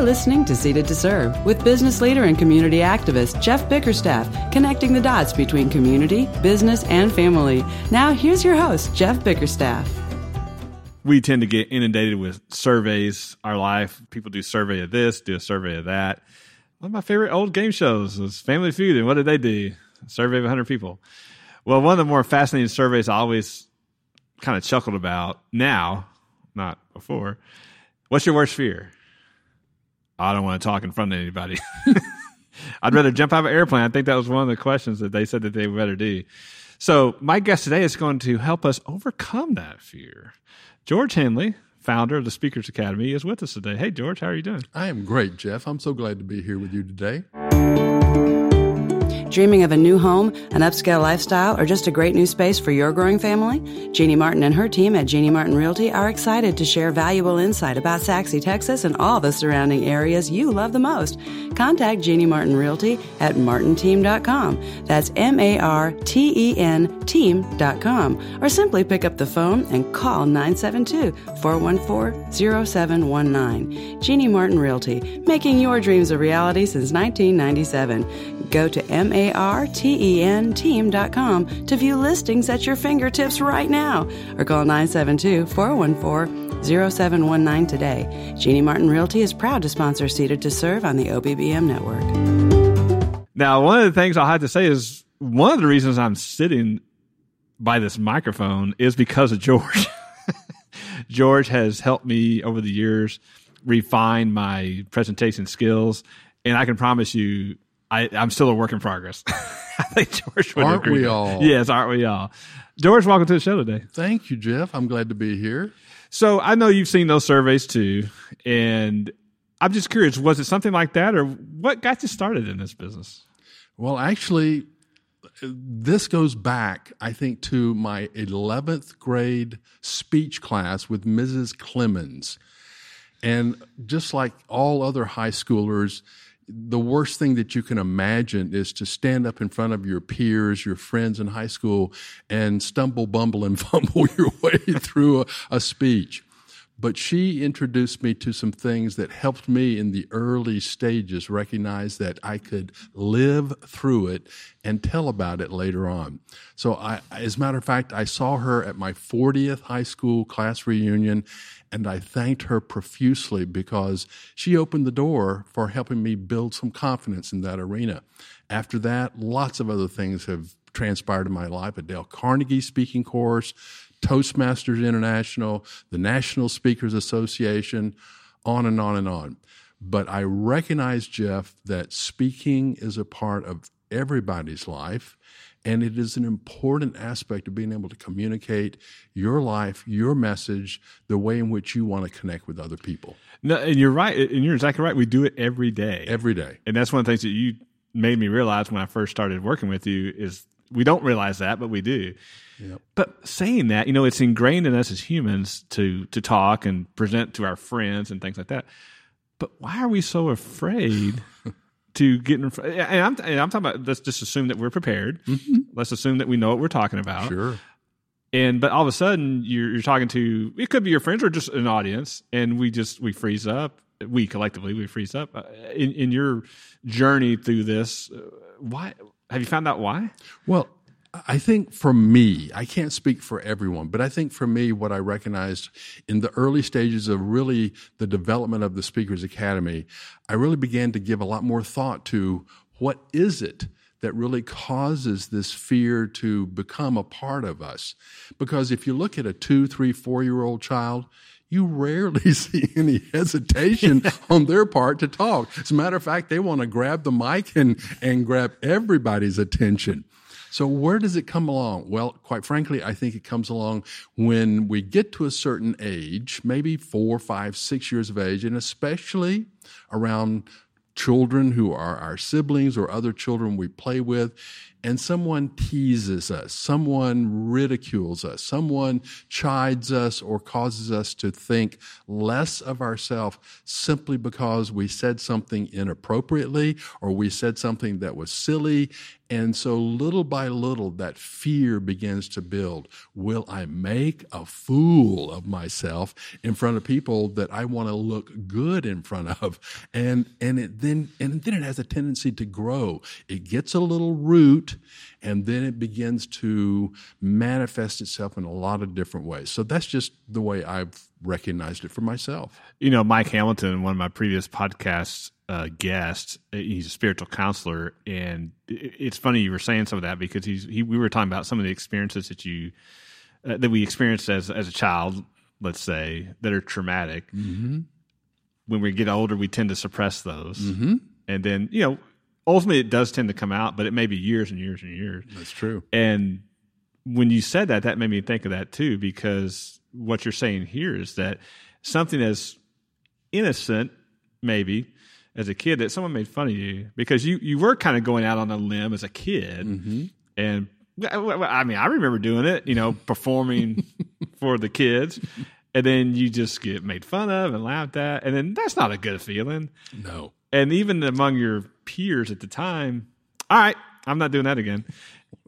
You're listening to Seated to Serve with business leader and community activist Jeff Bickerstaff, connecting the dots between community, business, and family. Now, here's your host, Jeff Bickerstaff. We tend to get inundated with surveys our life. People do survey of this, do a survey of that. One of my favorite old game shows was Family Feud, and what did they do? A survey of 100 people. Well, one of the more fascinating surveys I always kind of chuckled about now, not before. What's your worst fear? I don't want to talk in front of anybody. I'd rather jump out of an airplane. I think that was one of the questions that they said that they would better do. So, my guest today is going to help us overcome that fear. George Henley, founder of the Speakers Academy, is with us today. Hey, George, how are you doing? I am great, Jeff. I'm so glad to be here with you today. Dreaming of a new home, an upscale lifestyle, or just a great new space for your growing family? Jeannie Marten and her team at Jeannie Marten Realty are excited to share valuable insight about Sachse, Texas and all the surrounding areas you love the most. Contact Jeannie Marten Realty at martenteam.com. That's M A R T E N team.com. Or simply pick up the phone and call 972 414 0719. Jeannie Marten Realty, making your dreams a reality since 1997. Go to M-A-R-T-E-N team.com to view listings at your fingertips right now or call 972-414-0719 today. Jeannie Marten Realty is proud to sponsor Seated to Serve on the OBBM network. Now, one of the things I'll have to say is one of the reasons I'm sitting by this microphone is because of George. George has helped me over the years refine my presentation skills. And I can promise you, I, I'm still a work in progress. I think George would Aren't agree. we all? Yes, aren't we all? George, welcome to the show today. Thank you, Jeff. I'm glad to be here. So I know you've seen those surveys too, and I'm just curious: was it something like that, or what got you started in this business? Well, actually, this goes back, I think, to my 11th grade speech class with Mrs. Clemens. And just like all other high schoolers, the worst thing that you can imagine is to stand up in front of your peers, your friends in high school, and stumble, bumble, and fumble your way through a, a speech. But she introduced me to some things that helped me in the early stages recognize that I could live through it and tell about it later on. So I, as a matter of fact, I saw her at my 40th high school class reunion and I thanked her profusely because she opened the door for helping me build some confidence in that arena. After that, lots of other things have transpired in my life. A Dale Carnegie speaking course, Toastmasters International, the National Speakers Association, on and on and on. But I recognize, Jeff, that speaking is a part of everybody's life. And it is an important aspect of being able to communicate your life, your message, the way in which you want to connect with other people. No, and you're right, and you're exactly right. We do it every day, Every day. and that's one of the things that you made me realize when I first started working with you is we don't realize that, but we do. Yep. But saying that, you know, it's ingrained in us as humans to to talk and present to our friends and things like that. But why are we so afraid to get in front? And I'm, and I'm talking about let's just assume that we're prepared. Let's assume that we know what we're talking about. Sure. And but all of a sudden you're, you're talking to it could be your friends or just an audience, and we just we freeze up. We collectively we freeze up. Uh, In in your journey through this, uh, why have you found out why? Well, I think for me, I can't speak for everyone, but I think for me, what I recognized in the early stages of really the development of the Speakers Academy, I really began to give a lot more thought to what is it that really causes this fear to become a part of us. Because if you look at a two, three, four year old child, you rarely see any hesitation on their part to talk. As a matter of fact, they want to grab the mic and, and grab everybody's attention. So where does it come along? Well, quite frankly, I think it comes along when we get to a certain age, maybe four, five, six years of age, and especially around children who are our siblings or other children we play with. And someone teases us, someone ridicules us, someone chides us or causes us to think less of ourselves simply because we said something inappropriately or we said something that was silly and so little by little, that fear begins to build. Will I make a fool of myself in front of people that I want to look good in front of? And, and it then, and then it has a tendency to grow. It gets a little root and then it begins to manifest itself in a lot of different ways. So that's just the way I've recognized it for myself. You know, Mike Hamilton, one of my previous podcasts, uh, guest. He's a spiritual counselor, and it's funny you were saying some of that because he's he, we were talking about some of the experiences that you uh, that we experienced as as a child, let's say, that are traumatic. Mm-hmm. When we get older, we tend to suppress those, mm-hmm. and then you know, ultimately, it does tend to come out, but it may be years and years and years. That's true. And when you said that, that made me think of that too, because what you're saying here is that something as innocent, maybe as a kid that someone made fun of you because you you were kind of going out on a limb as a kid, mm-hmm. and I mean I remember doing it, you know, performing for the kids, and then you just get made fun of and laughed at, and then that's not a good feeling. No, and even among your peers at the time, all right, I'm not doing that again.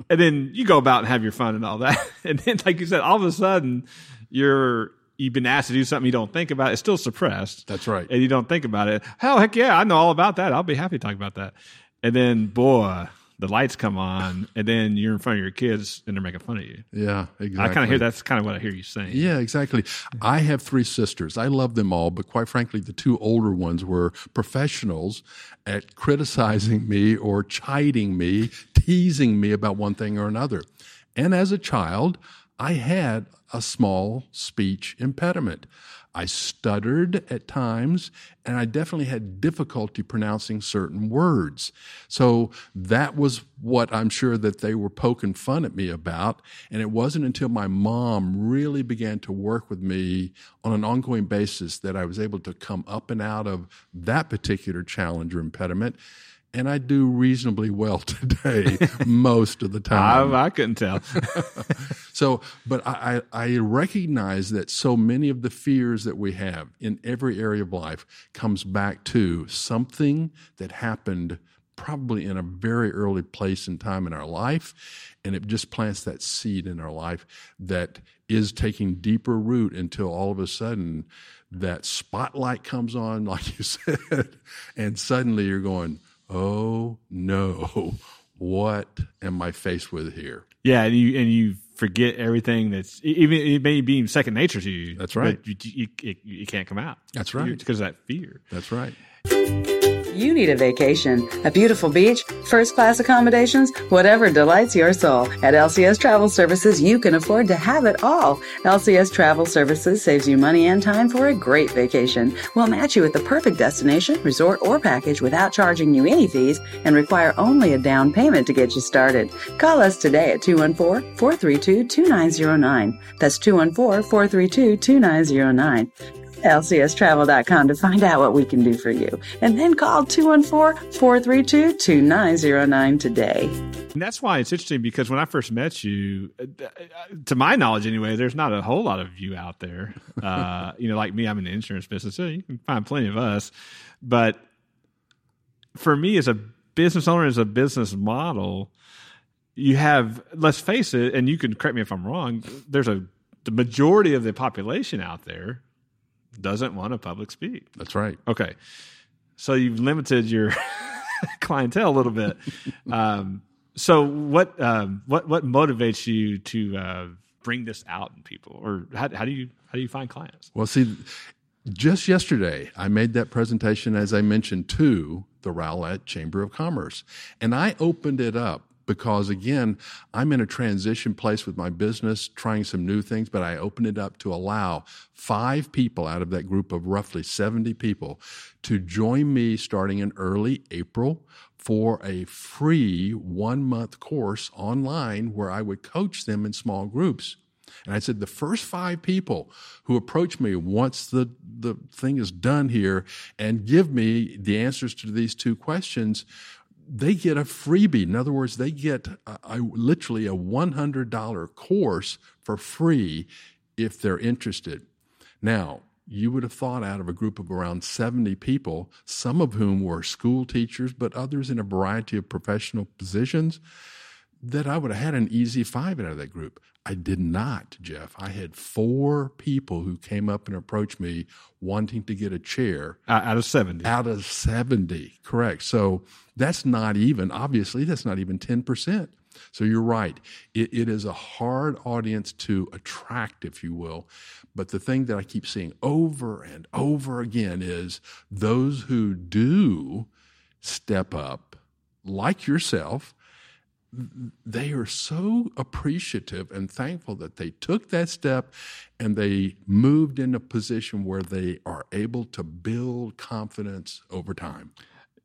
And then you go about and have your fun and all that, and then like you said, all of a sudden you're you've been asked to do something you don't think about, it's still suppressed. That's right. And you don't think about it. Hell, heck yeah, I know all about that. I'll be happy to talk about that. And then, boy, the lights come on, and then you're in front of your kids, and they're making fun of you. Yeah, exactly. I kind of hear that's kind of what I hear you saying. Yeah, exactly. I have three sisters. I love them all, but quite frankly, the two older ones were professionals at criticizing me or chiding me, teasing me about one thing or another. And as a child, I had a small speech impediment. I stuttered at times, and I definitely had difficulty pronouncing certain words. So that was what I'm sure that they were poking fun at me about. And it wasn't until my mom really began to work with me on an ongoing basis that I was able to come up and out of that particular challenge or impediment and I do reasonably well today most of the time. I, I couldn't tell. so, but I, I recognize that so many of the fears that we have in every area of life comes back to something that happened probably in a very early place and time in our life and it just plants that seed in our life that is taking deeper root until all of a sudden that spotlight comes on like you said and suddenly you're going oh no, what am I faced with here? Yeah, and you and you forget everything that's even it may be second nature to you. That's right. You, you, you, you can't come out. That's right because of that fear. That's right. You need a vacation, a beautiful beach, first class accommodations, whatever delights your soul. At LCS Travel Services, you can afford to have it all. LCS Travel Services saves you money and time for a great vacation. We'll match you with the perfect destination, resort, or package without charging you any fees and require only a down payment to get you started. Call us today at 214 432 2909. That's 214 432 2909 lcstravel.com to find out what we can do for you. And then call 214-432-2909 today. And that's why it's interesting because when I first met you, uh, uh, to my knowledge anyway, there's not a whole lot of you out there. Uh, you know, like me, I'm in the insurance business, so you can find plenty of us. But for me as a business owner, as a business model, you have, let's face it, and you can correct me if I'm wrong, there's a the majority of the population out there doesn't want to public speak. That's right. Okay. So you've limited your clientele a little bit. um, so what um, what what motivates you to uh, bring this out in people, or how, how do you how do you find clients? Well, see, just yesterday I made that presentation, as I mentioned, to the Rowlett Chamber of Commerce, and I opened it up because again, I'm in a transition place with my business, trying some new things, but I opened it up to allow five people out of that group of roughly 70 people to join me starting in early April for a free one month course online where I would coach them in small groups. And I said, the first five people who approach me once the, the thing is done here and give me the answers to these two questions they get a freebie. In other words, they get a, a, literally a $100 course for free if they're interested. Now, you would have thought out of a group of around 70 people, some of whom were school teachers, but others in a variety of professional positions, that I would have had an easy five out of that group. I did not, Jeff. I had four people who came up and approached me wanting to get a chair. Out of 70. Out of 70, correct. So that's not even, obviously, that's not even 10%. So you're right. It, it is a hard audience to attract, if you will. But the thing that I keep seeing over and over again is those who do step up, like yourself, they are so appreciative and thankful that they took that step and they moved in a position where they are able to build confidence over time.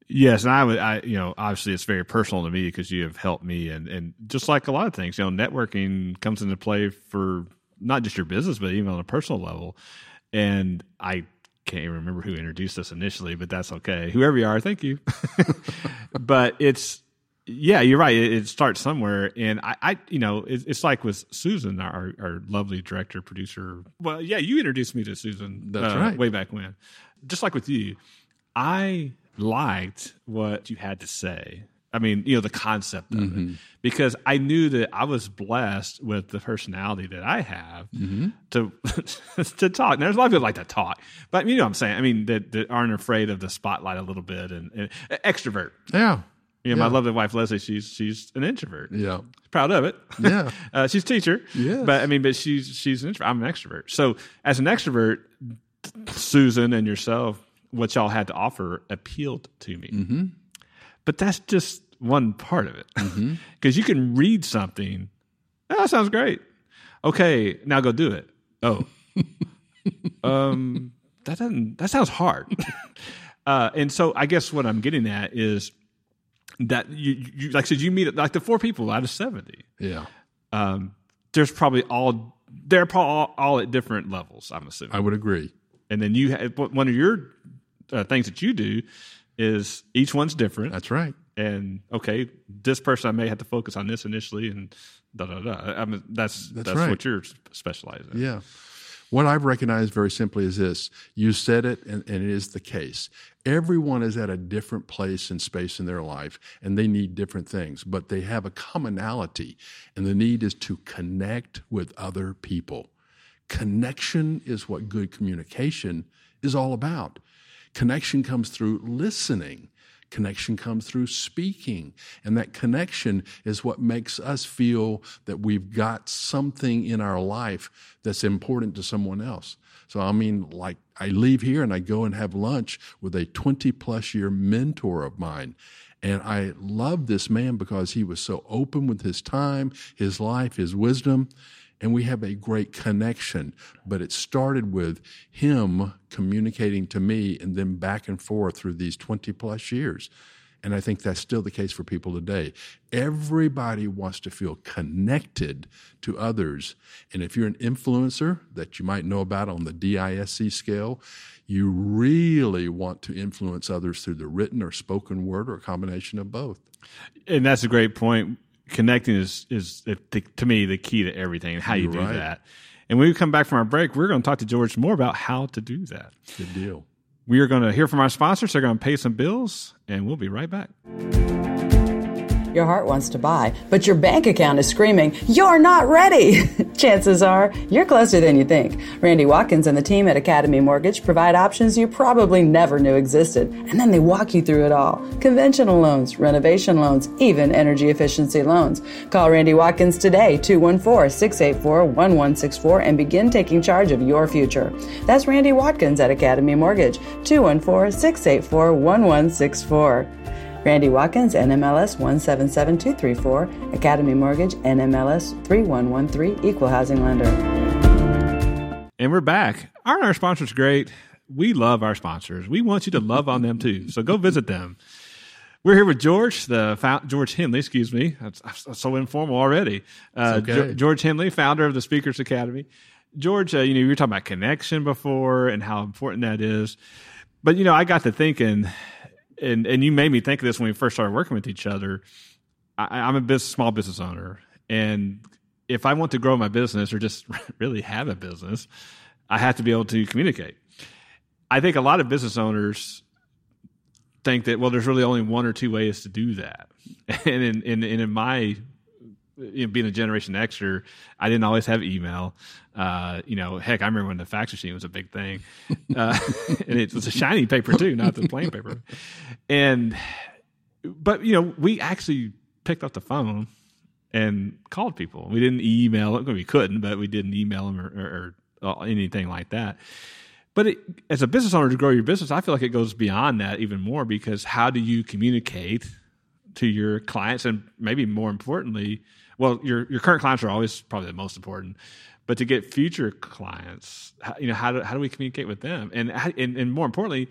Yes, and I would, I you know, obviously it's very personal to me because you have helped me, and and just like a lot of things, you know, networking comes into play for not just your business, but even on a personal level. And I can't even remember who introduced us initially, but that's okay. Whoever you are, thank you. but it's yeah, you're right. It, it, starts somewhere, and I, I you know, it, it's like with Susan, our, our lovely director producer. Well, yeah, you introduced me to Susan. That's uh, right, way back when. Just like with you, I liked what you had to say. I mean, you know, the concept of mm-hmm. it, because I knew that I was blessed with the personality that I have mm-hmm. to to talk. And there's a lot of people like to talk, but you know what I'm saying. I mean, that, that aren't afraid of the spotlight a little bit and, and extrovert. Yeah, you know, yeah. my lovely wife Leslie, she's she's an introvert. Yeah, proud of it. Yeah, uh, she's a teacher. Yeah, but I mean, but she's she's an introvert. I'm an extrovert. So as an extrovert, Susan and yourself, what y'all had to offer appealed to me. Mm-hmm. But that's just one part of it, because mm-hmm. you can read something. Oh, that sounds great. Okay, now go do it. Oh, um, that doesn't. That sounds hard. uh, and so I guess what I'm getting at is that you, you like I said you meet like the four people out of seventy. Yeah. Um, there's probably all they're probably all, all, at different levels. I'm assuming. I would agree. And then you have one of your uh, things that you do is each one's different. That's right. And okay, this person I may have to focus on this initially, and da da da. I mean, that's that's, that's right. what you're specializing. in. Yeah. What I've recognized very simply is this you said it, and, and, it is the case. Everyone is at a different place and space in their life, and they need different things, but they have a commonality, and the need is to connect with other people. Connection is what good communication is all about. Connection comes through listening Connection comes through speaking. And that connection is what makes us feel that we've got something in our life that's important to someone else. So, I mean, like, I leave here and I go and have lunch with a 20 plus year mentor of mine. And I love this man because he was so open with his time, his life, his wisdom and we have a great connection. But it started with him communicating to me and then back and forth through these 20 plus years. And I think that's still the case for people today. Everybody wants to feel connected to others. And if you're an influencer that you might know about on the DISC scale, you really want to influence others through the written or spoken word or a combination of both. And that's a great point connecting is is to me the key to everything and how you You're do right. that. And when we come back from our break, we're going to talk to George more about how to do that. Good deal. We are going to hear from our sponsors. They're going to pay some bills, and we'll be right back. Your heart wants to buy, but your bank account is screaming, You're not ready! Chances are you're closer than you think. Randy Watkins and the team at Academy Mortgage provide options you probably never knew existed, and then they walk you through it all conventional loans, renovation loans, even energy efficiency loans. Call Randy Watkins today, 214 684 1164, and begin taking charge of your future. That's Randy Watkins at Academy Mortgage, 214 684 1164. Randy Watkins, NMLS 177234, Academy Mortgage, NMLS 3113, Equal Housing Lender. And we're back. Aren't our sponsors great? We love our sponsors. We want you to love on them too. So go visit them. We're here with George, the George Henley. Excuse me, that's, that's so informal already. Uh, okay. George Henley, founder of the Speakers Academy. George, uh, you know, you were talking about connection before and how important that is. But you know, I got to thinking and and you made me think of this when we first started working with each other. I, I'm a business, small business owner, and if I want to grow my business or just really have a business, I have to be able to communicate. I think a lot of business owners think that well, there's really only one or two ways to do that, and in in, in my you know, being a Generation Xer, I didn't always have email. Uh, you know, heck, I remember when the fax machine was a big thing, uh, and it was a shiny paper too, not the plain paper. And but you know, we actually picked up the phone and called people. We didn't email them. We couldn't, but we didn't email them or, or, or anything like that. But it, as a business owner to grow your business, I feel like it goes beyond that even more because how do you communicate to your clients and maybe more importantly, well, your your current clients are always probably the most important, but to get future clients, you know, how do how do we communicate with them, and and, and more importantly,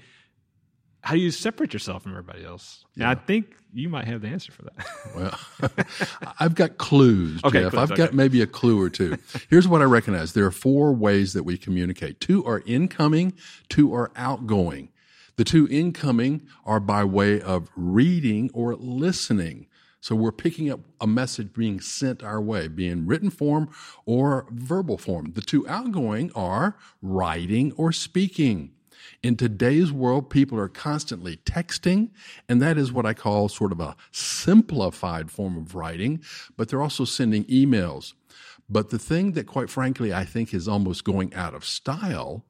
how do you separate yourself from everybody else? Yeah. And I think you might have the answer for that. well, I've got clues, okay, Jeff. Clues, I've okay. got maybe a clue or two. Here's what I recognize: there are four ways that we communicate. Two are incoming, two are outgoing. The two incoming are by way of reading or listening. So we're picking up a message being sent our way, being written form or verbal form. The two outgoing are writing or speaking. In today's world, people are constantly texting, and that is what I call sort of a simplified form of writing, but they're also sending emails. But the thing that, quite frankly, I think is almost going out of style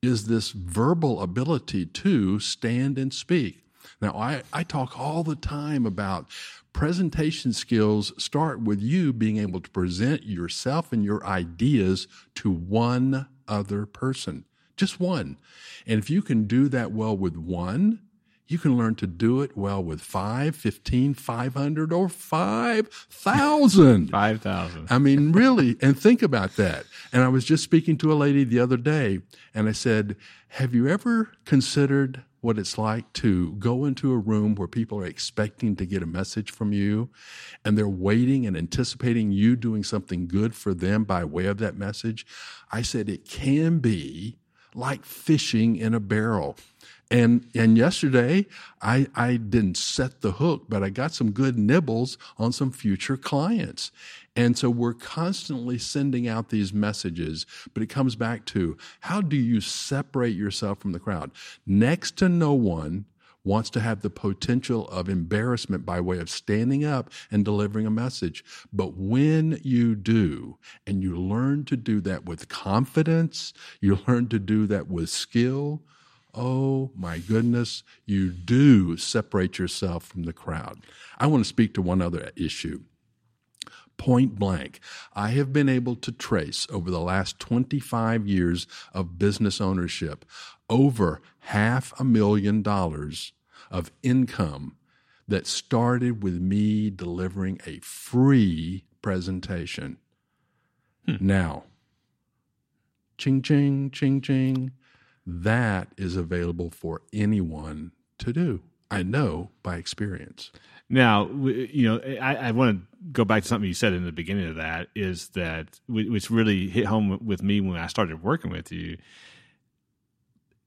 is this verbal ability to stand and speak. Now, I, I talk all the time about presentation skills start with you being able to present yourself and your ideas to one other person, just one. And if you can do that well with one, you can learn to do it well with 5, 15, 500, or 5,000. 5,000. I mean, really, and think about that. And I was just speaking to a lady the other day, and I said, Have you ever considered what it's like to go into a room where people are expecting to get a message from you and they're waiting and anticipating you doing something good for them by way of that message? I said, It can be like fishing in a barrel. And and yesterday I I didn't set the hook, but I got some good nibbles on some future clients. And so we're constantly sending out these messages, but it comes back to how do you separate yourself from the crowd? Next to no one wants to have the potential of embarrassment by way of standing up and delivering a message. But when you do, and you learn to do that with confidence, you learn to do that with skill, oh my goodness, you do separate yourself from the crowd. I want to speak to one other issue. Point blank, I have been able to trace over the last 25 years of business ownership over half a million dollars of income that started with me delivering a free presentation. Hmm. Now, ching, ching, ching, ching that is available for anyone to do. I know by experience. Now, you know, I, I, want to go back to something you said in the beginning of that is that which really hit home with me when I started working with you.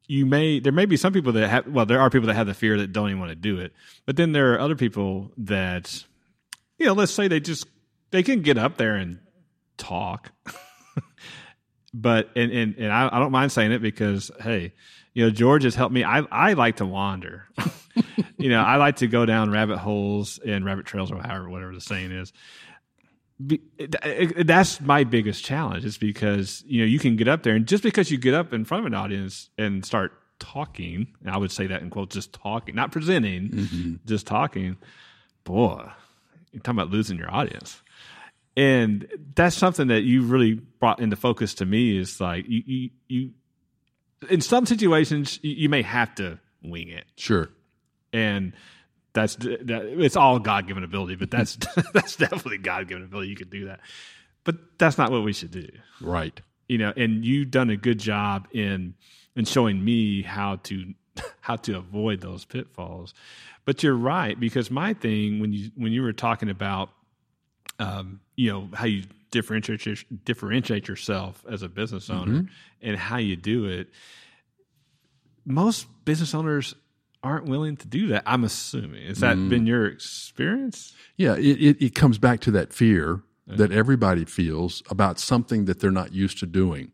You may there may be some people that have well there are people that have the fear that don't even want to do it, but then there are other people that you know let's say they just they can get up there and talk but and and, and I, I, don't mind saying it because hey, you know George has helped me. I I like to wander. you know, I like to go down rabbit holes and rabbit trails or however whatever the saying is. Be, it, it, that's my biggest challenge is because you know you can get up there and just because you get up in front of an audience and start talking and i would say that in quotes just talking not presenting mm-hmm. just talking boy you're talking about losing your audience and that's something that you really brought into focus to me is like you you, you in some situations you, you, may have to wing it. Sure. And that's that, it's all god-given ability but that's that's definitely god-given ability. You could do that. But that's not what we should do. Right. You know and you've done a good job in in showing me how to how to avoid those pitfalls. But you're right because my thing when you when you were talking about um, you know how you differentiate differentiate yourself as a business owner mm-hmm. and how you do it. Most business owners aren't willing to do that. I'm assuming. Has that Mm. been your experience? Yeah, it, it, it comes back to that fear that everybody feels about something that they're not used to doing.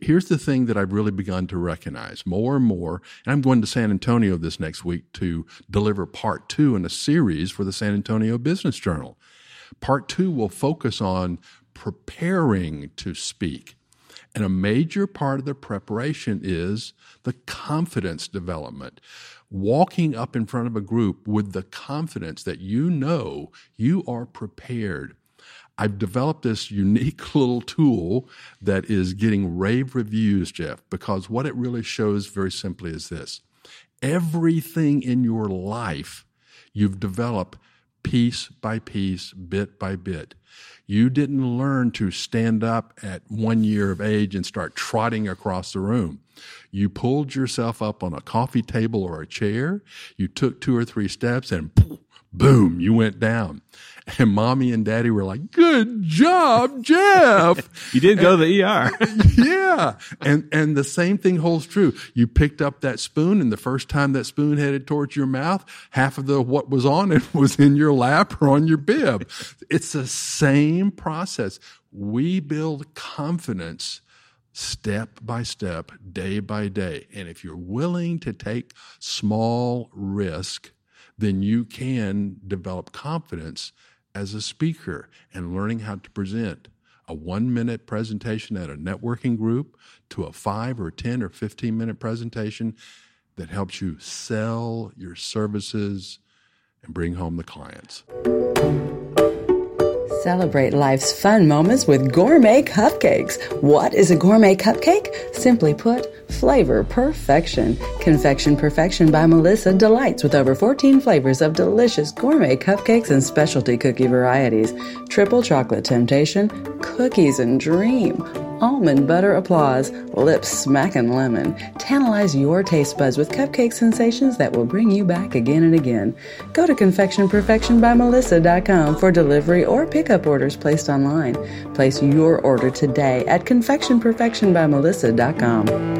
Here's the thing that I've really begun to recognize more and more, and I'm going to San Antonio this next week to deliver part two in a series for the San Antonio Business Journal. Part two will focus on preparing to speak. And a major part of the preparation is the confidence development. Walking up in front of a group with the confidence that you know you are prepared. I've developed this unique little tool that is getting rave reviews, Jeff, because what it really shows very simply is this everything in your life you've developed piece by piece, bit by bit. You didn't learn to stand up at one year of age and start trotting across the room. You pulled yourself up on a coffee table or a chair. You took two or three steps and boom, you went down. And mommy and daddy were like, good job, Jeff. You did go to the ER. yeah. And and the same thing holds true. You picked up that spoon and the first time that spoon headed towards your mouth, half of the what was on it was in your lap or on your bib. It's the same process. We build confidence step by step, day by day. And if you're willing to take small risk, then you can develop confidence as a speaker and learning how to present a one minute presentation at a networking group to a five or 10 or 15 minute presentation that helps you sell your services and bring home the clients. Celebrate life's fun moments with gourmet cupcakes. What is a gourmet cupcake? Simply put, flavor perfection. Confection Perfection by Melissa delights with over 14 flavors of delicious gourmet cupcakes and specialty cookie varieties. Triple chocolate temptation, cookies and dream, almond butter applause, lips smacking lemon. Tantalize your taste buds with cupcake sensations that will bring you back again and again. Go to confectionperfectionbymelissa.com for delivery or pickup orders placed online. Place your order today at confectionperfectionbymelissa.com.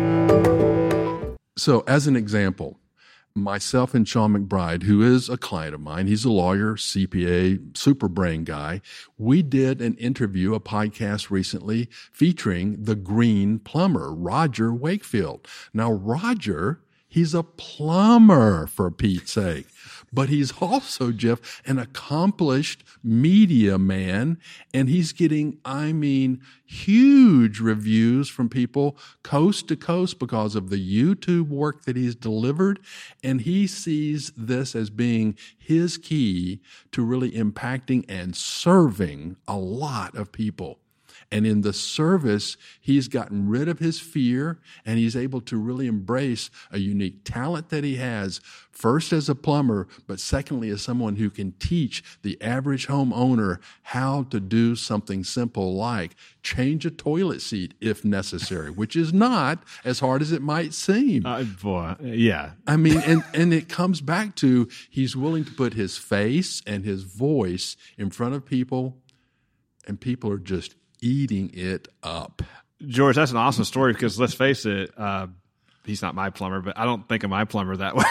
So, as an example, myself and Sean McBride, who is a client of mine, he's a lawyer, CPA, super brain guy. We did an interview, a podcast recently featuring the green plumber, Roger Wakefield. Now, Roger, he's a plumber for Pete's sake. But he's also, Jeff, an accomplished media man, and he's getting, I mean, huge reviews from people coast to coast because of the YouTube work that he's delivered. And he sees this as being his key to really impacting and serving a lot of people. And in the service, he's gotten rid of his fear and he's able to really embrace a unique talent that he has, first as a plumber, but secondly as someone who can teach the average homeowner how to do something simple like change a toilet seat if necessary, which is not as hard as it might seem. Uh, boy, yeah. I mean, and, and it comes back to he's willing to put his face and his voice in front of people, and people are just eating it up. George, that's an awesome story because let's face it, uh, he's not my plumber, but I don't think of my plumber that way.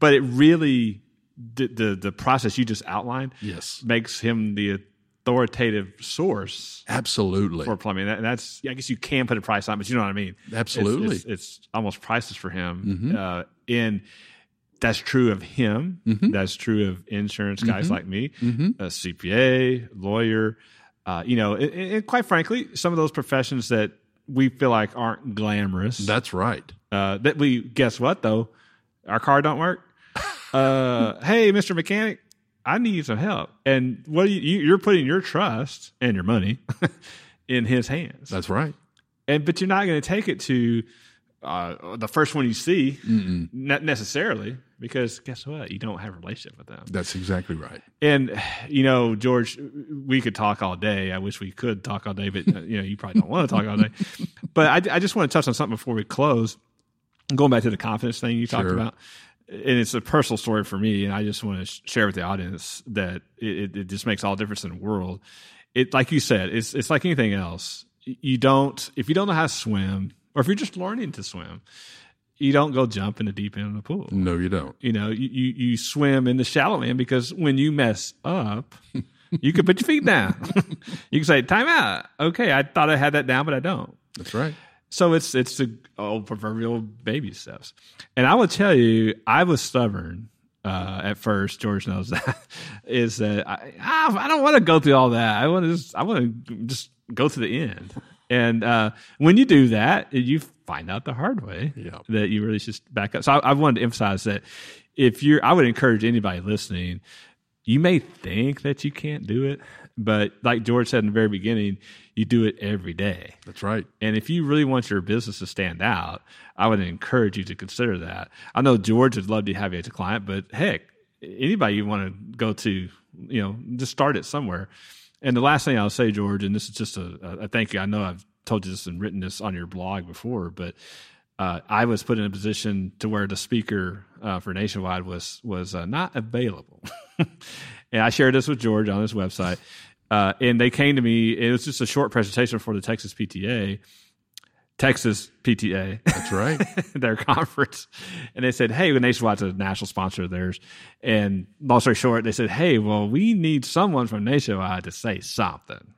but it really, the, the the process you just outlined, Yes. makes him the authoritative source Absolutely. for plumbing. That, that's I guess you can put a price on, it, but you know what I mean. Absolutely. it's, it's, almost priceless for him, Mm-hmm. uh, and that's true of him. That's true of insurance guys Mm-hmm. like me, a CPA, lawyer. Uh, you know, and, and quite frankly, some of those professions that we feel like aren't glamorous. That's right. uh, that we guess what though, our car don't work. Uh, hey, Mister Mechanic, I need some help. And what you you're putting your trust and your money in his hands. That's right. and but you're not going to take it to uh, the first one you see, not necessarily, because guess what? You don't have a relationship with them. That's exactly right. And you know, George, we could talk all day. I wish we could talk all day, but you know, you probably don't want to talk all day. But I, I just want to touch on something before we close. I'm going back to the confidence thing you talked Sure. about, and it's a personal story for me, and I just want to share with the audience that it, it, just makes all the difference in the world. It, like you said, it's it's like anything else. You don't if you don't know how to swim, or if you're just learning to swim, you don't go jump in the deep end of the pool. No, you don't. You know, you, you, you swim in the shallow end because when you mess up, you can put your feet down. you can say, time out. Okay, I thought I had that down, but I don't. That's right. So it's it's the old proverbial baby steps. And I will tell you, I was stubborn uh, at first. George knows that. Is that I I don't want to go through all that. I want to just I want to just go to the end. And uh, when you do that, you find out the hard way Yeah. that you really should back up. So I, I wanted to emphasize that if you're, I would encourage anybody listening. You may think that you can't do it, but like George said in the very beginning, you do it every day. That's right. And if you really want your business to stand out, I would encourage you to consider that. I know George would love to have you as a client, but heck, anybody you want to go to, you know, just start it somewhere. And the last thing I'll say, George, and this is just a, a thank you. I know I've told you this and written this on your blog before, but uh, I was put in a position to where the speaker uh, for Nationwide was was uh, not available, and I shared this with George on his website. Uh, and they came to me. It was just a short presentation for the Texas PTA, Texas PTA, That's right. their conference, and they said, "Hey, Nationwide's a national sponsor of theirs." And long story short, they said, "Hey, well, we need someone from Nationwide to say something."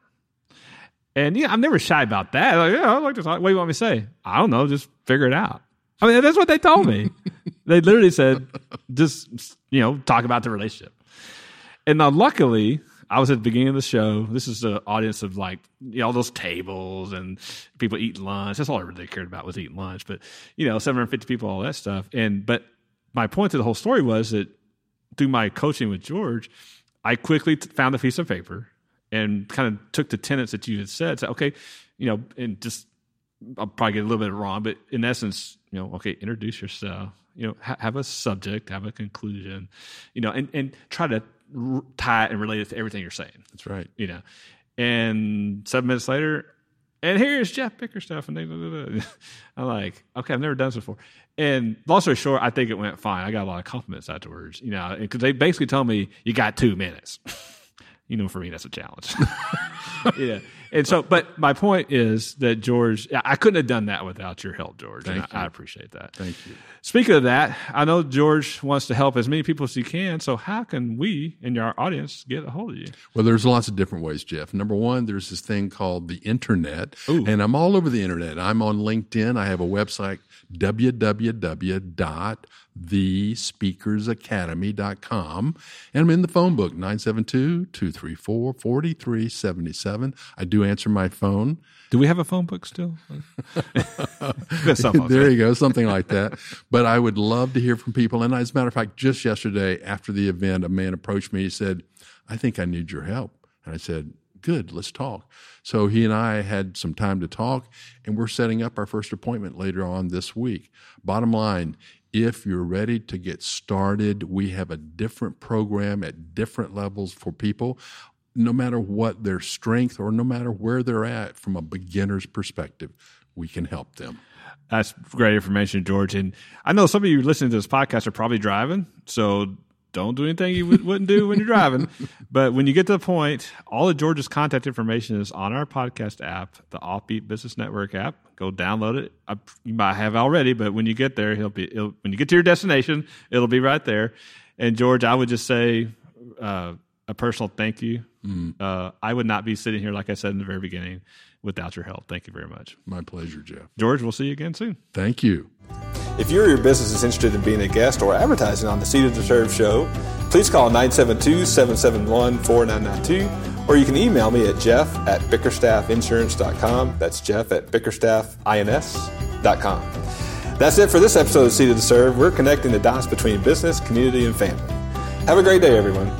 And yeah, I'm never shy about that. Like, yeah, I like to talk. What do you want me to say? I don't know. Just figure it out. I mean, that's what they told me. they literally said, just you know, talk about the relationship. And now, luckily, I was at the beginning of the show. This is an audience of like you know all those tables and people eating lunch. That's all I really cared about was eating lunch. But you know, 750 people, all that stuff. And but my point to the whole story was that through my coaching with George, I quickly found a piece of paper and kind of took the tenets that you had said. Said, okay, you know, and just I'll probably get a little bit wrong, but in essence, you know, okay, introduce yourself. You know, ha- have a subject, have a conclusion, you know, and and try to r- tie it and relate it to everything you're saying That's right. you know. And seven minutes later, and here's Jeff Bickerstaff. And I'm like, okay, I've never done this before. And long story short, I think it went fine. I got a lot of compliments afterwards, you know, because they basically told me you got two minutes. you know, for me, that's a challenge. yeah. And so, but my point is that George, I couldn't have done that without your help, George. Thank I, you. I appreciate that. Thank you. Speaking of that, I know George wants to help as many people as he can. So, how can we in our audience get a hold of you? Well, there's lots of different ways, Jeff. Number one, there's this thing called the internet, Ooh. and I'm all over the internet. I'm on LinkedIn. I have a website, www.thespeakersacademy.com, and I'm in the phone book, 972-234-4377. I do answer my phone. Do we have a phone book still? There you go, something like that. But I would love to hear from people. And as a matter of fact, just yesterday after the event, a man approached me. He said, I think I need your help. And I said, Good, let's talk. So he and I had some time to talk, and we're setting up our first appointment later on this week. Bottom line, if you're ready to get started, we have a different program at different levels for people no matter what their strength or no matter where they're at from a beginner's perspective, we can help them. That's great information, George. And I know some of you listening to this podcast are probably driving, so don't do anything you would, wouldn't do when you're driving. But when you get to the point, all of George's contact information is on our podcast app, the Offbeat Business Network app. Go download it. I, you might have already, but when you get there, he'll be. He'll, when you get to your destination, it'll be right there. And George, I would just say uh, a personal thank you. Uh, I would not be sitting here, like I said in the very beginning, without your help. Thank you very much, My pleasure, Jeff. George. We'll see you again soon. Thank you. If you or your business is interested in being a guest or advertising on the Seated to Serve show, please call 972-771-4992 or you can email me at jeff at bickerstaffinsurance.com. That's jeff at bickerstaffins.com. That's it for this episode of Seated to Serve. We're connecting the dots between business, community, and family. Have a great day, everyone.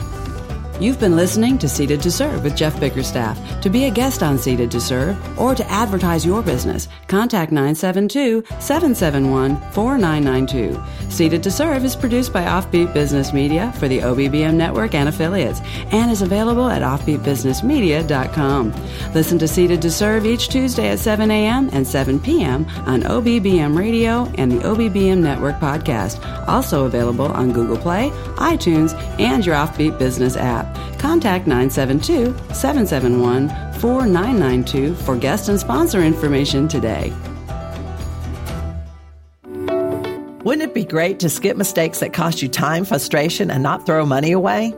You've been listening to Seated to Serve with Jeff Bickerstaff. To be a guest on Seated to Serve or to advertise your business, contact 972-771-4992. Seated to Serve is produced by Offbeat Business Media for the OBBM network and affiliates and is available at offbeatbusinessmedia.com. Listen to Seated to Serve each Tuesday at 7 a.m. and 7 p.m. on OBBM Radio and the OBBM Network podcast. Also available on Google Play, iTunes, and your Offbeat Business app. Contact 972 771 4992 for guest and sponsor information today. Wouldn't it be great to skip mistakes that cost you time, frustration, and not throw money away?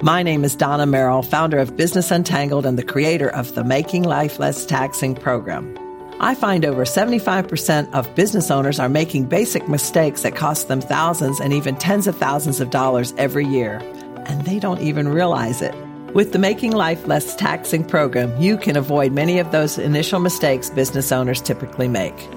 My name is Donna Merrill, founder of Business Untangled and the creator of the Making Life Less Taxing program. I find over 75% of business owners are making basic mistakes that cost them thousands and even tens of thousands of dollars every year, and they don't even realize it. With the Making Life Less Taxing program, you can avoid many of those initial mistakes business owners typically make.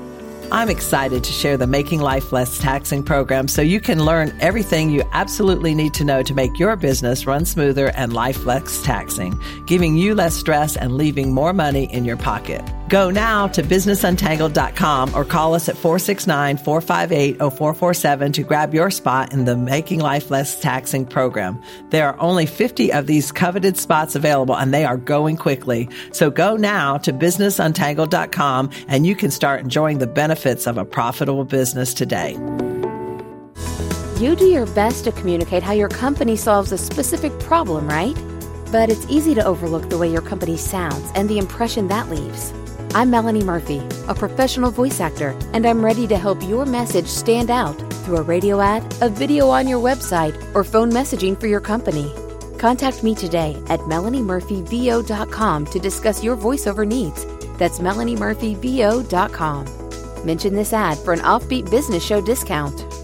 I'm excited to share the Making Life Less Taxing program so you can learn everything you absolutely need to know to make your business run smoother and life less taxing, giving you less stress and leaving more money in your pocket. Go now to businessuntangled.com or call us at 469 458 0447 to grab your spot in the Making Life Less Taxing program. There are only 50 of these coveted spots available and they are going quickly. So go now to businessuntangled.com and you can start enjoying the benefits of a profitable business today. You do your best to communicate how your company solves a specific problem, right? But it's easy to overlook the way your company sounds and the impression that leaves. I'm Melanie Murphy, a professional voice actor, and I'm ready to help your message stand out through a radio ad, a video on your website, or phone messaging for your company. Contact me today at melaniemurphyvo.com to discuss your voiceover needs. That's melaniemurphyvo.com. Mention this ad for an offbeat business show discount.